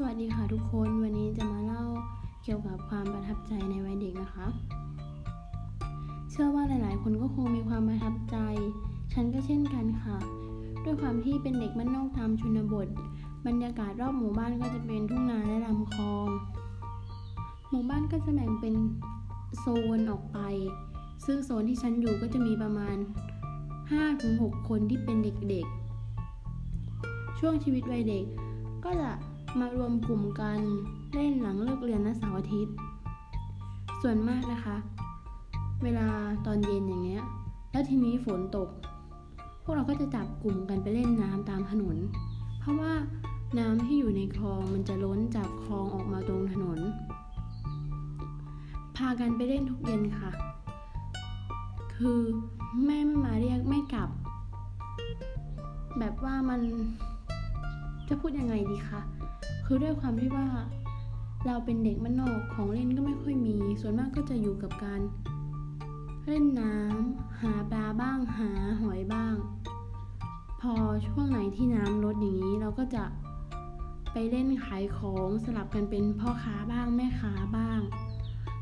สวัสดีค่ะทุกคนวันนี้จะมาเล่าเกี่ยวกับความประทับใจในวัยเด็กนะคะ เชื่อว่าหลาย ๆ คนก็คงมีความประทับใจ ฉันก็เช่นกันค่ะ ด้วยความที่เป็นเด็กบ้านนอกตามชนบท บรรยากาศรอบหมู่บ้านก็จะเป็นทุ่งนาและลำคลอง หมู่บ้านก็จะแบ่งเป็นโซนออกไป ซึ่งโซนที่ฉันอยู่ก็จะมีประมาณ 5-6 คนที่เป็นเด็ก ๆ ช่วงชีวิตวัยเด็กก็จะ มารวมกลุ่มกันเล่นหลังเลิกเรียนนะเสาร์อาทิตย์ ส่วนมากนะคะ เวลาตอนเย็นอย่างเงี้ย แล้วทีนี้ฝนตก พวกเราก็จะจับกลุ่มกันไปเล่นน้ำตามถนน เพราะว่าน้ำที่อยู่ในคลองมันจะล้นจากคลองออกมาตรงถนน พากันไปเล่นทุกเย็นค่ะ คือแม่ไม่มาเรียกไม่กลับ แบบว่ามันจะพูดยังไงดีคะ คือด้วยความที่ว่า เราเป็นเด็กมันนอกของเล่นก็ไม่ค่อยมี ส่วนมากก็จะอยู่กับการ เล่นน้ำหาปลาบ้างหาหอยบ้าง พอช่วงไหนที่น้ำลดอย่างนี้เราก็จะไปเล่นขายของสลับกันเป็นพ่อค้าบ้างแม่ค้าบ้าง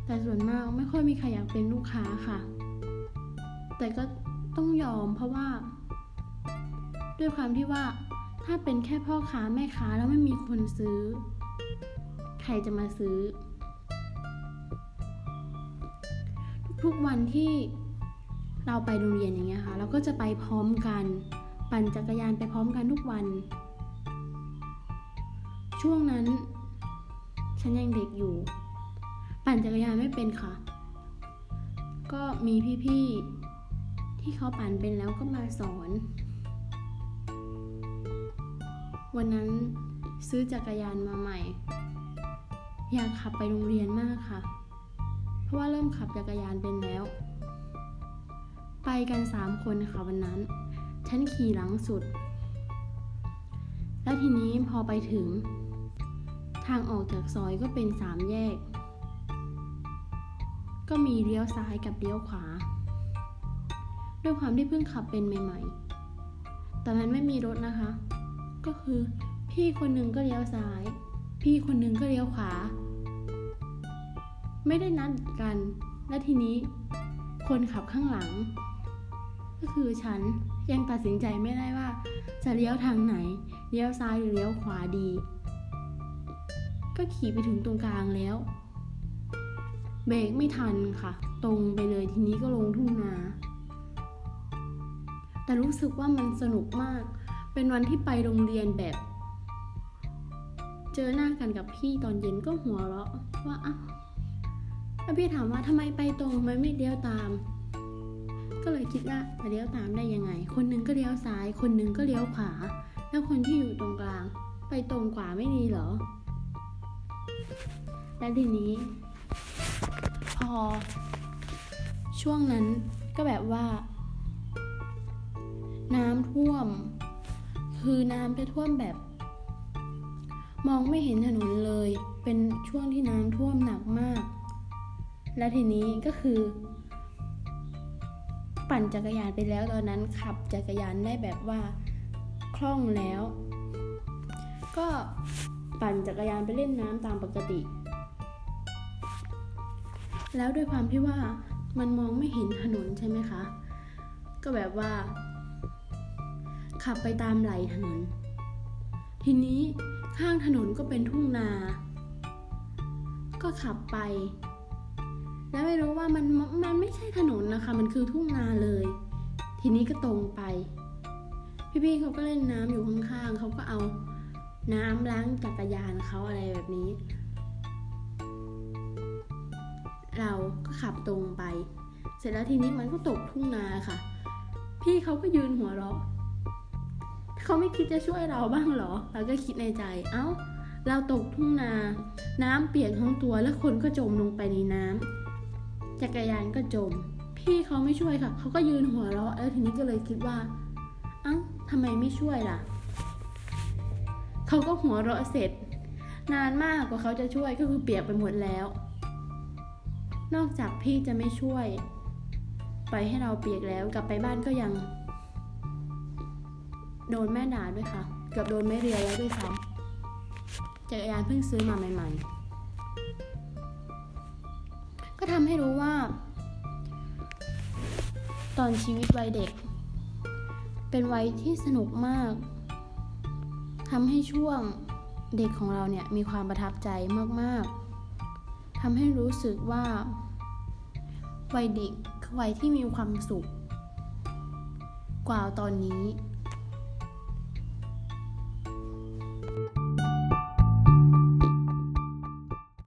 แต่ส่วนมากไม่ค่อยมีใครอยากเป็นลูกค้าค่ะ แต่ก็ต้องยอมเพราะว่า ด้วยความที่ว่า ถ้าเป็นแค่พ่อค้าแม่ค้าแล้วไม่มีคนซื้อ ใครจะมาซื้อ ทุกๆวันที่เราไปโรงเรียนอย่างเงี้ยค่ะ เราก็จะไปพร้อมกัน ปั่นจักรยานไปพร้อมกันทุกวัน ช่วงนั้น ฉันยังเด็กอยู่ ปั่นจักรยานไม่เป็นค่ะ ก็มีพี่ๆที่เขาปั่นเป็นแล้วก็มาสอน วันนั้นซื้อจักรยานมาใหม่ อยากขับไปโรงเรียนมากค่ะ เพราะว่าเริ่มขับจักรยานเป็นแล้ว ไปกันสามคนค่ะวันนั้น ฉันขี่หลังสุด แล้วทีนี้พอไปถึง ทางออกจากซอยก็เป็นสามแยก ก็มีเลี้ยวซ้ายกับเลี้ยวขวา ด้วยความที่เพิ่งขับเป็นใหม่ ๆ แต่มันไม่มีรถนะคะ ก็คือ พี่คนหนึ่งก็เลี้ยวซ้าย พี่คนหนึ่งก็เลี้ยวขวา ไม่ได้นัดกัน และทีนี้ คนขับข้างหลัง ก็คือฉันยังตัดสินใจไม่ได้ว่า จะเลี้ยวทางไหน เลี้ยวซ้ายหรือเลี้ยวขวาดี ก็ขี่ไปถึงตรงกลางแล้ว เบรกไม่ทันค่ะ ตรงไปเลยทีนี้ก็ลงทุ่งนาแต่รู้สึกว่ามันสนุกมาก เป็นวันที่ไปโรงเรียนแบบ เจอหน้ากันกับพี่ตอนเย็นก็หัวเราะว่าอ้าวแล้วพี่ถามว่าทำไมไปตรงทำไมไม่เลี้ยวตาม ก็เลยคิดว่าจะเลี้ยวตามได้ยังไง คนหนึ่งก็เลี้ยวซ้าย คนหนึ่งก็เลี้ยวขวา แล้วคนที่อยู่ตรงกลาง ไปตรงกว่าไม่ดีเหรอ และทีนี้ พอ ช่วงนั้นก็แบบว่า น้ำท่วม คือน้ำจะท่วมแบบ มองไม่เห็นถนนเลย เป็นช่วงที่น้ำท่วมหนักมาก และทีนี้ก็คือ ปั่นจักรยานไปแล้วตอนนั้นขับจักรยานได้แบบว่าคล่องแล้ว ก็ปั่นจักรยานไปเล่นน้ำตามปกติ แล้วด้วยความที่ว่ามันมองไม่เห็นถนนใช่ไหมคะ ก็แบบว่า ขับไปตามไหลถนน ทีนี้ข้างถนนก็เป็นทุ่งนา ก็ขับไป แล้วไม่รู้ว่ามันมันไม่ใช่ถนนนะคะ มันคือทุ่งนาเลย ทีนี้ก็ตรงไป พี่ๆเขาก็เล่นน้ำอยู่ข้างๆเขาก็เอาน้ำล้างจักรยานเขาอะไรแบบนี้ เราก็ขับตรงไป เสร็จแล้วทีนี้มันก็ตกทุ่งนาค่ะ พี่เขาก็ยืนหัวเราะ เขาไม่คิดจะช่วยเราบ้างหรอ เราก็คิดในใจ เอา้า เราตกทุ่งนา น้ำเปียกทั้งตัวแล้วคนก็จมลงไปในน้ำจักรยานก็จม พี่เขาไม่ช่วยค่ะ เขาก็ยืนหัวเราะ แล้วทีนี้ก็เลยคิดว่า เอา้าทำไมไม่ช่วยล่ะ เขาก็หัวเราะเสร็จ นานมากกว่าเขาจะช่วยก็คือเปียกไปหมดแล้ว นอกจากพี่จะไม่ช่วย ไปให้เราเปียกแล้วกลับไปบ้านก็ยัง โดนแม่ด่าด้วยค่ะ เกือบโดนแม่เรียแล้วด้วยซ้ำจักรยานเพิ่งซื้อมาใหม่ ๆ ก็ทำให้รู้ว่า ตอนชีวิตวัยเด็ก เป็นวัยที่สนุกมากทำให้ช่วงเด็กของเราเนี่ยมีความประทับใจมากๆทำให้รู้สึกว่า วัยเด็กคือวัยที่มีความสุข กว่าตอนนี้